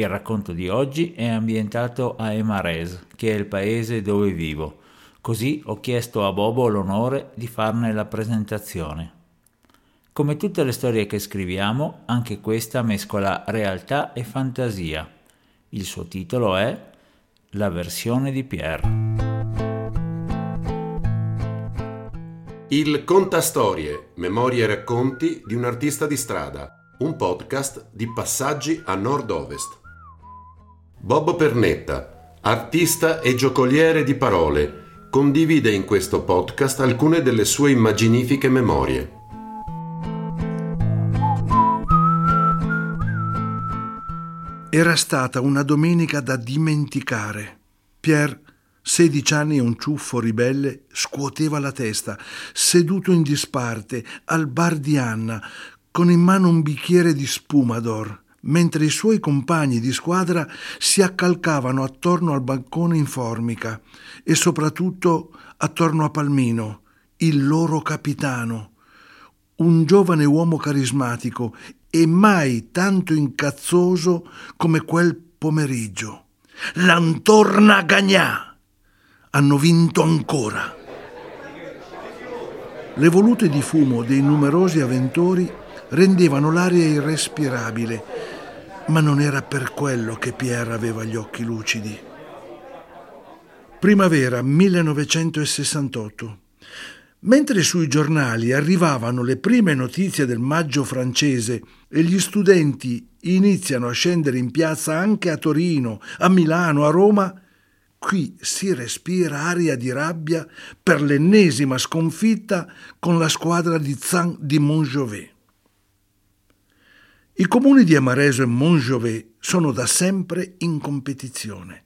Il racconto di oggi è ambientato a Emares, che è il paese dove vivo, così ho chiesto a Bobo l'onore di farne la presentazione. Come tutte le storie che scriviamo, anche questa mescola realtà e fantasia. Il suo titolo è La versione di Pierre. Il Contastorie, memorie e racconti di un artista di strada, un podcast di passaggi a nord-ovest. Bob Pernetta, artista e giocoliere di parole, condivide in questo podcast alcune delle sue immaginifiche memorie. Era stata una domenica da dimenticare. Pierre, 16 anni e un ciuffo ribelle, scuoteva la testa, seduto in disparte, al bar di Anna, con in mano un bicchiere di spuma d'or, mentre i suoi compagni di squadra si accalcavano attorno al bancone in formica e soprattutto attorno a Palmino, il loro capitano, un giovane uomo carismatico e mai tanto incazzoso come quel pomeriggio. L'Antorna Gagnà! Hanno vinto ancora! Le volute di fumo dei numerosi avventori rendevano l'aria irrespirabile, ma non era per quello che Pierre aveva gli occhi lucidi. Primavera 1968. Mentre sui giornali arrivavano le prime notizie del maggio francese e gli studenti iniziano a scendere in piazza anche a Torino, a Milano, a Roma, qui si respira aria di rabbia per l'ennesima sconfitta con la squadra di Zan di Montjovet. I comuni di Amareso e Montjovet sono da sempre in competizione.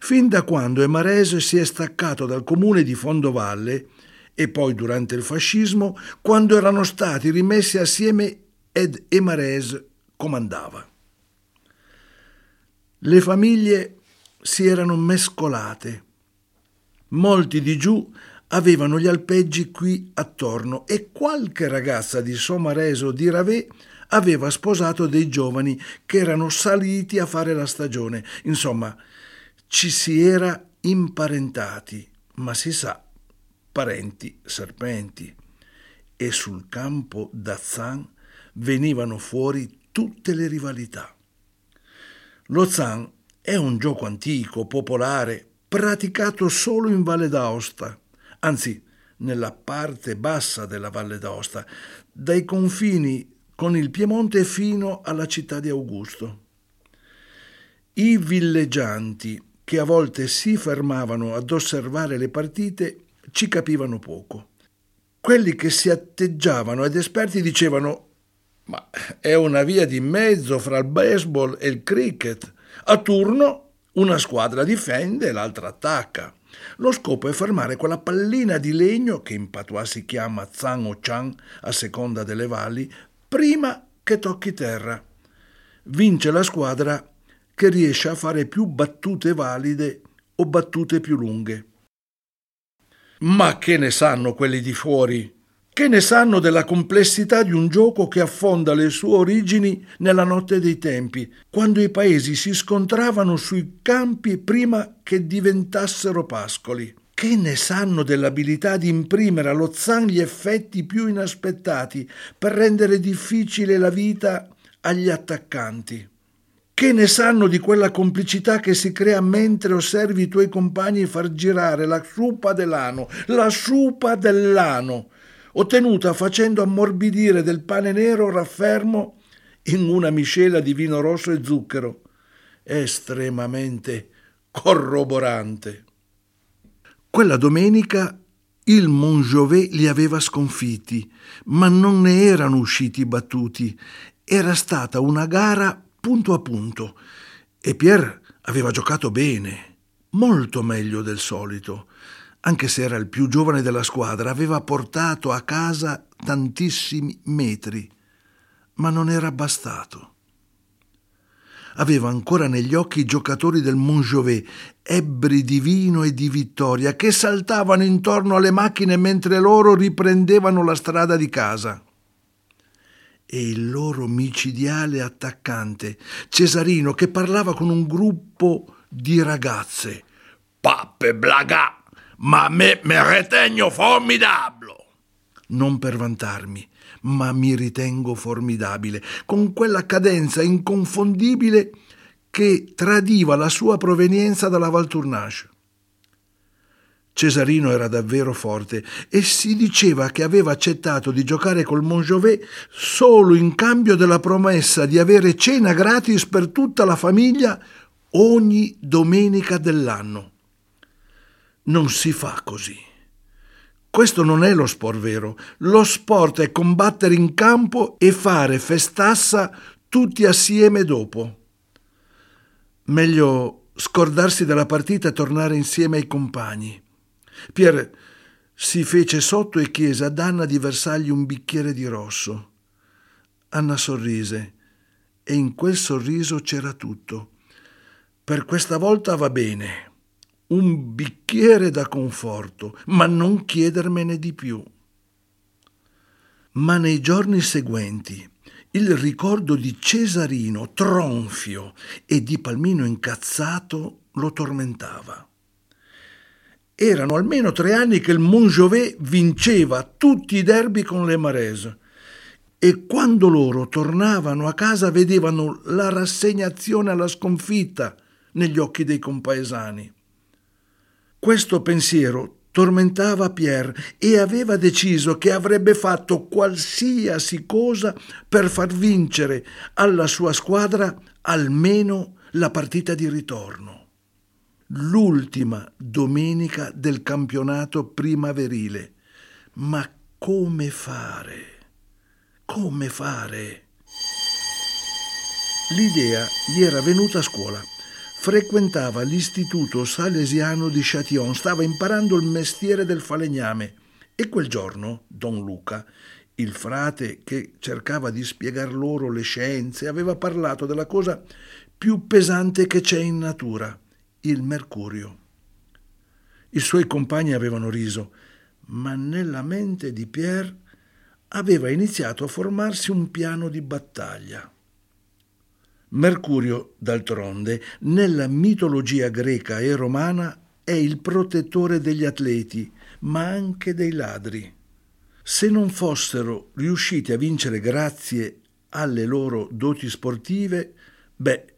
Fin da quando Emareso si è staccato dal comune di Fondovalle e poi durante il fascismo, quando erano stati rimessi assieme ed Emares comandava. Le famiglie si erano mescolate. Molti di giù avevano gli alpeggi qui attorno e qualche ragazza di Somareso di Ravè aveva sposato dei giovani che erano saliti a fare la stagione. Insomma, ci si era imparentati, ma si sa parenti serpenti, e sul campo d'Azzan venivano fuori tutte le rivalità. Lo Zan è un gioco antico, popolare, praticato solo in Valle d'Aosta, anzi nella parte bassa della Valle d'Aosta, dai confini con il Piemonte fino alla città di Augusto. I villeggianti, che a volte si fermavano ad osservare le partite, ci capivano poco. Quelli che si atteggiavano ed esperti dicevano ma è una via di mezzo fra il baseball e il cricket. A turno una squadra difende e l'altra attacca. Lo scopo è fermare quella pallina di legno che in patois si chiama Zan o Chan a seconda delle valli prima che tocchi terra. Vince la squadra che riesce a fare più battute valide o battute più lunghe. Ma che ne sanno quelli di fuori? Che ne sanno della complessità di un gioco che affonda le sue origini nella notte dei tempi, quando i paesi si scontravano sui campi prima che diventassero pascoli? Che ne sanno dell'abilità di imprimere allo Zan gli effetti più inaspettati per rendere difficile la vita agli attaccanti? Che ne sanno di quella complicità che si crea mentre osservi i tuoi compagni far girare la supa dell'ano, la supa dell'ano, ottenuta facendo ammorbidire del pane nero raffermo in una miscela di vino rosso e zucchero, estremamente corroborante. Quella domenica il Montjovet li aveva sconfitti, ma non ne erano usciti battuti. Era stata una gara punto a punto e Pierre aveva giocato bene, molto meglio del solito. Anche se era il più giovane della squadra, aveva portato a casa tantissimi metri, ma non era bastato. Aveva ancora negli occhi i giocatori del Montjovet, ebbri di vino e di vittoria, che saltavano intorno alle macchine mentre loro riprendevano la strada di casa e il loro micidiale attaccante, Cesarino, che parlava con un gruppo di ragazze. Pappe blaga, ma me me retegno formidablo. Non per vantarmi, ma mi ritengo formidabile, con quella cadenza inconfondibile che tradiva la sua provenienza dalla Valtournage. Cesarino era davvero forte e si diceva che aveva accettato di giocare col Monjovet solo in cambio della promessa di avere cena gratis per tutta la famiglia ogni domenica dell'anno. Non si fa così. Questo non è lo sport vero. Lo sport è combattere in campo e fare festassa tutti assieme dopo. Meglio scordarsi della partita e tornare insieme ai compagni. Pier si fece sotto e chiese ad Anna di versargli un bicchiere di rosso. Anna sorrise e in quel sorriso c'era tutto. Per questa volta va bene. Un bicchiere da conforto, ma non chiedermene di più. Ma nei giorni seguenti il ricordo di Cesarino tronfio e di Palmino incazzato lo tormentava. Erano almeno tre anni che il Montjovet vinceva tutti i derby con le Marese e quando loro tornavano a casa vedevano la rassegnazione alla sconfitta negli occhi dei compaesani. Questo pensiero tormentava Pierre e aveva deciso che avrebbe fatto qualsiasi cosa per far vincere alla sua squadra almeno la partita di ritorno l'ultima domenica del campionato primaverile. Ma come fare? Come fare? L'idea gli era venuta a scuola. Frequentava l'istituto salesiano di Châtillon, stava imparando il mestiere del falegname e quel giorno Don Luca, il frate che cercava di spiegar loro le scienze, aveva parlato della cosa più pesante che c'è in natura, il mercurio. I suoi compagni avevano riso, ma nella mente di Pierre aveva iniziato a formarsi un piano di battaglia. Mercurio, d'altronde, nella mitologia greca e romana è il protettore degli atleti, ma anche dei ladri. Se non fossero riusciti a vincere grazie alle loro doti sportive, beh,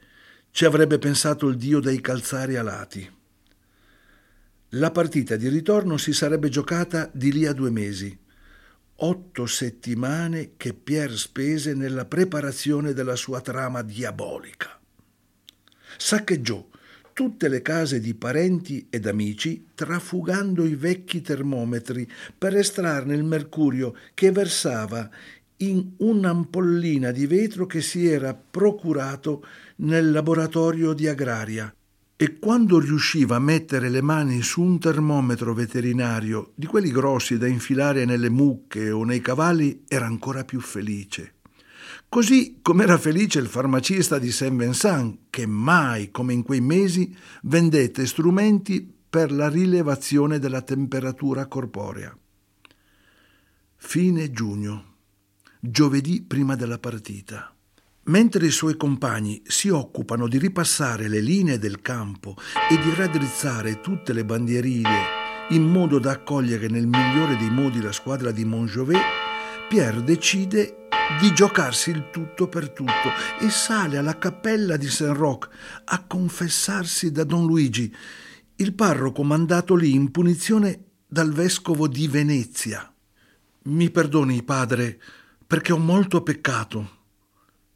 ci avrebbe pensato il dio dei calzari alati. La partita di ritorno si sarebbe giocata di lì a due mesi. Otto settimane che Pierre spese nella preparazione della sua trama diabolica. Saccheggiò tutte le case di parenti ed amici, trafugando i vecchi termometri per estrarne il mercurio che versava in un'ampollina di vetro che si era procurato nel laboratorio di agraria e quando riusciva a mettere le mani su un termometro veterinario di quelli grossi da infilare nelle mucche o nei cavalli era ancora più felice. Così come era felice il farmacista di Saint Vincent, che mai, come in quei mesi, vendette strumenti per la rilevazione della temperatura corporea. Fine giugno, giovedì prima della partita. Mentre i suoi compagni si occupano di ripassare le linee del campo e di raddrizzare tutte le bandierine in modo da accogliere nel migliore dei modi la squadra di Montjovet, Pierre decide di giocarsi il tutto per tutto e sale alla cappella di Saint-Roch a confessarsi da Don Luigi, il parroco mandato lì in punizione dal vescovo di Venezia. Mi perdoni, padre, perché ho molto peccato.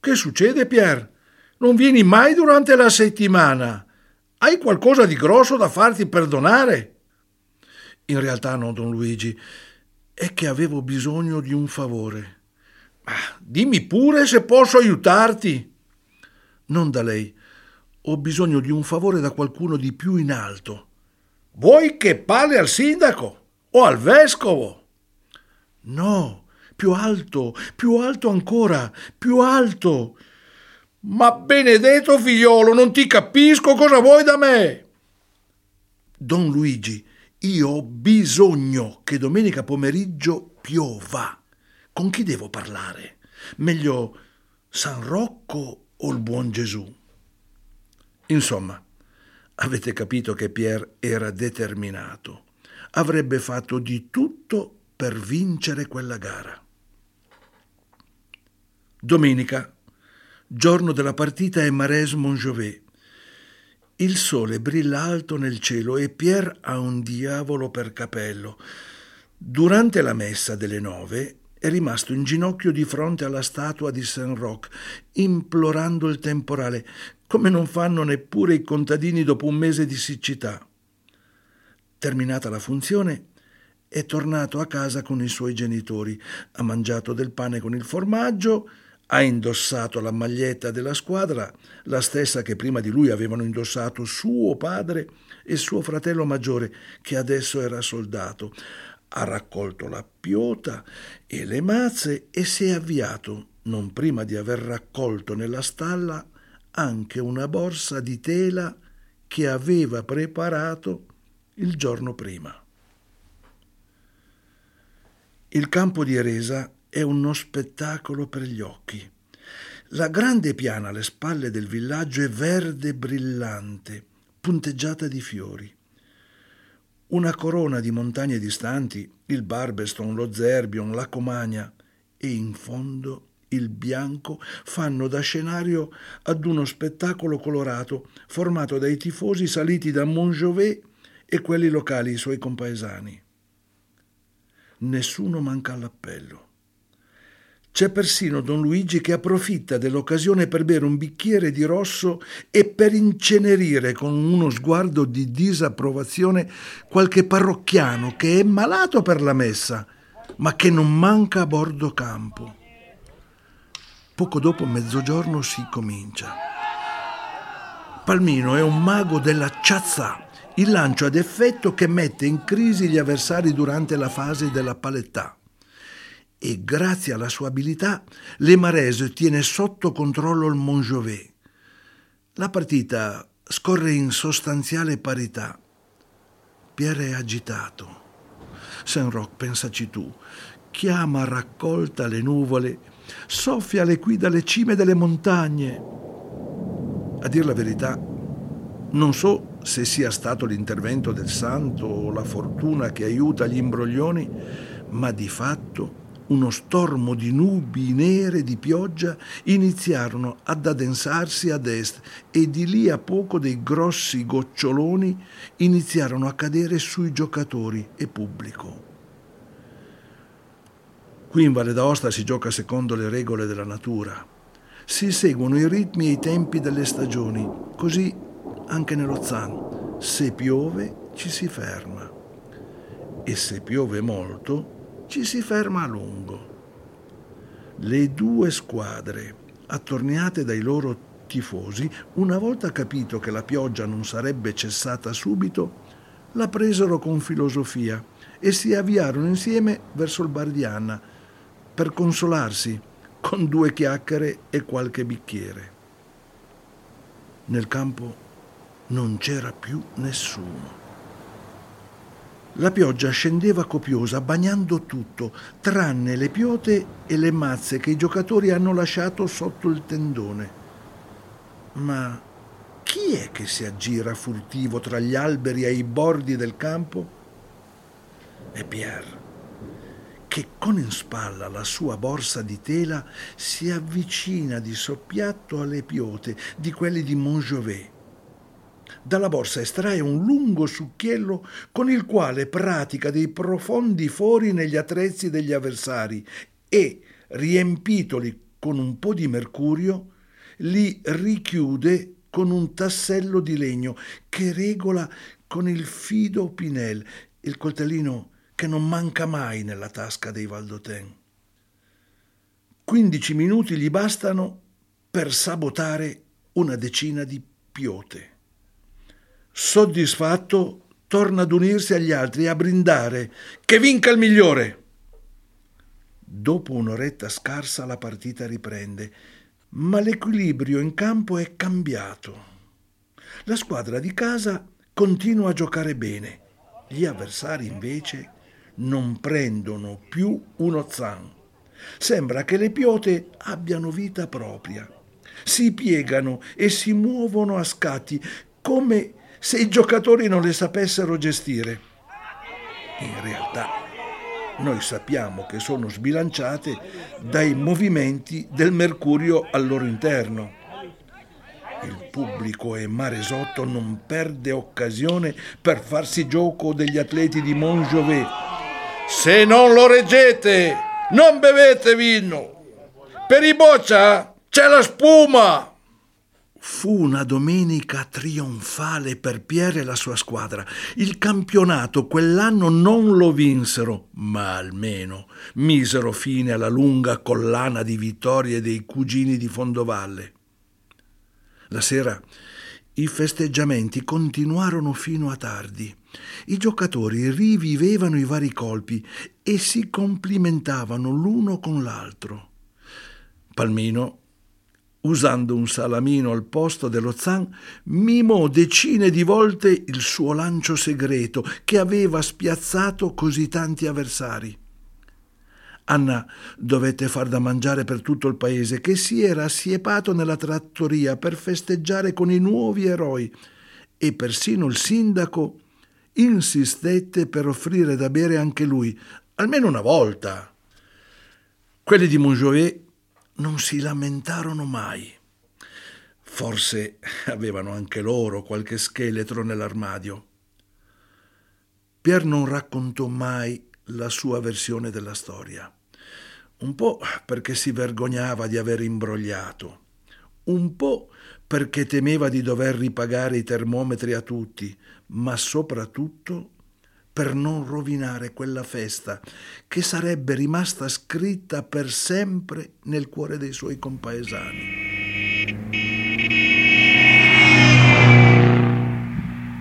Che succede, Pier? Non vieni mai durante la settimana. Hai qualcosa di grosso da farti perdonare? In realtà no, don Luigi. È che avevo bisogno di un favore. Ma dimmi pure se posso aiutarti. Non da lei. Ho bisogno di un favore da qualcuno di più in alto. Vuoi che parli al sindaco o al vescovo? No, più alto, più alto ancora, più alto. Ma benedetto figliolo, non ti capisco cosa vuoi da me. Don Luigi, io ho bisogno che domenica pomeriggio piova. Con chi devo parlare? Meglio San Rocco o il buon Gesù? Insomma, avete capito che Pierre era determinato. Avrebbe fatto di tutto per vincere quella gara. Domenica, giorno della partita è Mares-Montjovet. Il sole brilla alto nel cielo e Pierre ha un diavolo per capello. Durante la messa delle nove è rimasto in ginocchio di fronte alla statua di Saint Roch, implorando il temporale, come non fanno neppure i contadini dopo un mese di siccità. Terminata la funzione, è tornato a casa con i suoi genitori, ha mangiato del pane con il formaggio, ha indossato la maglietta della squadra, la stessa che prima di lui avevano indossato suo padre e suo fratello maggiore, che adesso era soldato. Ha raccolto la piota e le mazze e si è avviato, non prima di aver raccolto nella stalla anche una borsa di tela che aveva preparato il giorno prima. Il campo di Eresa è uno spettacolo per gli occhi. La grande piana alle spalle del villaggio è verde brillante, punteggiata di fiori. Una corona di montagne distanti, il Barbeston, lo Zerbion, la Comagna e in fondo il bianco fanno da scenario ad uno spettacolo colorato formato dai tifosi saliti da Montjovet e quelli locali, i suoi compaesani. Nessuno manca all'appello. C'è persino Don Luigi che approfitta dell'occasione per bere un bicchiere di rosso e per incenerire con uno sguardo di disapprovazione qualche parrocchiano che è malato per la messa, ma che non manca a bordo campo. Poco dopo mezzogiorno si comincia. Palmino è un mago della ciazza, il lancio ad effetto che mette in crisi gli avversari durante la fase della palettà e grazie alla sua abilità le Marese tiene sotto controllo il Montjovet. La partita scorre in sostanziale parità. Pierre è agitato. Saint Roch, pensaci tu, chiama raccolta le nuvole, soffiale qui dalle cime delle montagne. A dir la verità, non so se sia stato l'intervento del santo o la fortuna che aiuta gli imbroglioni, ma di fatto uno stormo di nubi nere di pioggia iniziarono ad addensarsi ad est e di lì a poco dei grossi goccioloni iniziarono a cadere sui giocatori e pubblico. Qui in Valle d'Aosta si gioca secondo le regole della natura. Si seguono i ritmi e i tempi delle stagioni, così anche nello Zan. Se piove ci si ferma e se piove molto ci si ferma a lungo. Le due squadre, attorniate dai loro tifosi, una volta capito che la pioggia non sarebbe cessata subito, la presero con filosofia e si avviarono insieme verso il bar di Anna per consolarsi con due chiacchiere e qualche bicchiere. Nel campo non c'era più nessuno. La pioggia scendeva copiosa, bagnando tutto, tranne le piote e le mazze che i giocatori hanno lasciato sotto il tendone. Ma chi è che si aggira furtivo tra gli alberi ai bordi del campo? È Pierre, che con in spalla la sua borsa di tela si avvicina di soppiatto alle piote di quelli di Montjovet dalla borsa estrae un lungo succhiello con il quale pratica dei profondi fori negli attrezzi degli avversari e, riempitoli con un po' di mercurio, li richiude con un tassello di legno che regola con il fido Pinel, il coltellino che non manca mai nella tasca dei Valdoten. Quindici minuti gli bastano per sabotare una decina di piote. Soddisfatto, torna ad unirsi agli altri e a brindare che vinca il migliore. Dopo un'oretta scarsa la partita riprende, ma l'equilibrio in campo è cambiato. La squadra di casa continua a giocare bene, gli avversari invece non prendono più uno zan. Sembra che le piote abbiano vita propria. Si piegano e si muovono a scatti come se i giocatori non le sapessero gestire. In realtà noi sappiamo che sono sbilanciate dai movimenti del mercurio al loro interno. Il pubblico e Maresotto non perde occasione per farsi gioco degli atleti di Montjovet. Se non lo reggete, non bevete vino. Per i boccia c'è la spuma. Fu una domenica trionfale per Pierre e la sua squadra. Il campionato quell'anno non lo vinsero, ma almeno misero fine alla lunga collana di vittorie dei cugini di Fondovalle. La sera i festeggiamenti continuarono fino a tardi. I giocatori rivivevano i vari colpi e si complimentavano l'uno con l'altro. Palmino, usando un salamino al posto dello zan, mimò decine di volte il suo lancio segreto che aveva spiazzato così tanti avversari. Anna dovette far da mangiare per tutto il paese che si era assiepato nella trattoria per festeggiare con i nuovi eroi e persino il sindaco insistette per offrire da bere anche lui, almeno una volta. Quelli di Montjoie non si lamentarono mai. Forse avevano anche loro qualche scheletro nell'armadio. Pier non raccontò mai la sua versione della storia. Un po' perché si vergognava di aver imbrogliato, un po' perché temeva di dover ripagare i termometri a tutti, ma soprattutto per non rovinare quella festa che sarebbe rimasta scritta per sempre nel cuore dei suoi compaesani.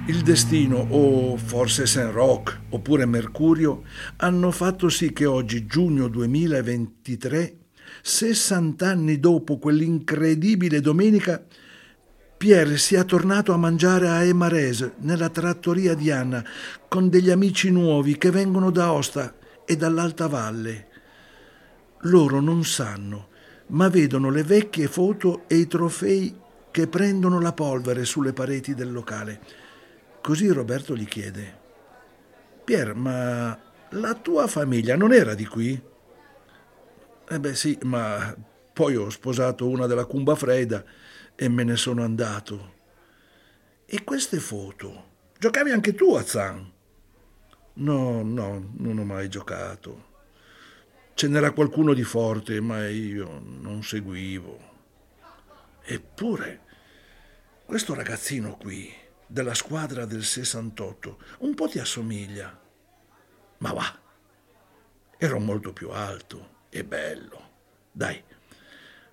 Il destino, o forse Saint Roch, oppure Mercurio, hanno fatto sì che oggi, giugno 2023, 60 anni dopo quell'incredibile domenica, Pierre sia tornato a mangiare a Emarese, nella trattoria di Anna, con degli amici nuovi che vengono da Osta e dall'Alta Valle. Loro non sanno, ma vedono le vecchie foto e i trofei che prendono la polvere sulle pareti del locale. Così Roberto gli chiede, Pier, ma la tua famiglia non era di qui? Eh beh sì, ma poi ho sposato una della Cumba Freda e me ne sono andato. E queste foto? Giocavi anche tu a Zan? No, no, non ho mai giocato. Ce n'era qualcuno di forte, ma io non seguivo. Eppure, questo ragazzino qui della squadra del 68 un po' ti assomiglia. Ma va, ero molto più alto e bello. Dai,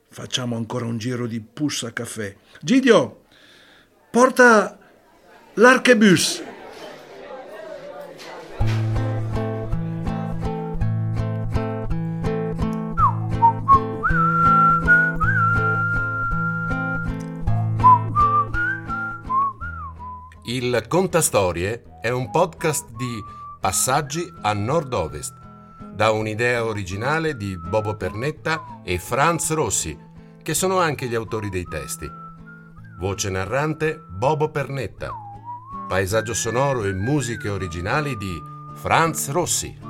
facciamo ancora un giro di pussa caffè. Gidio, porta l'archebus. Il Contastorie è un podcast di Passaggi a Nord-Ovest, da un'idea originale di Bobo Pernetta e Franz Rossi, che sono anche gli autori dei testi. Voce narrante Bobo Pernetta. Paesaggio sonoro e musiche originali di Franz Rossi.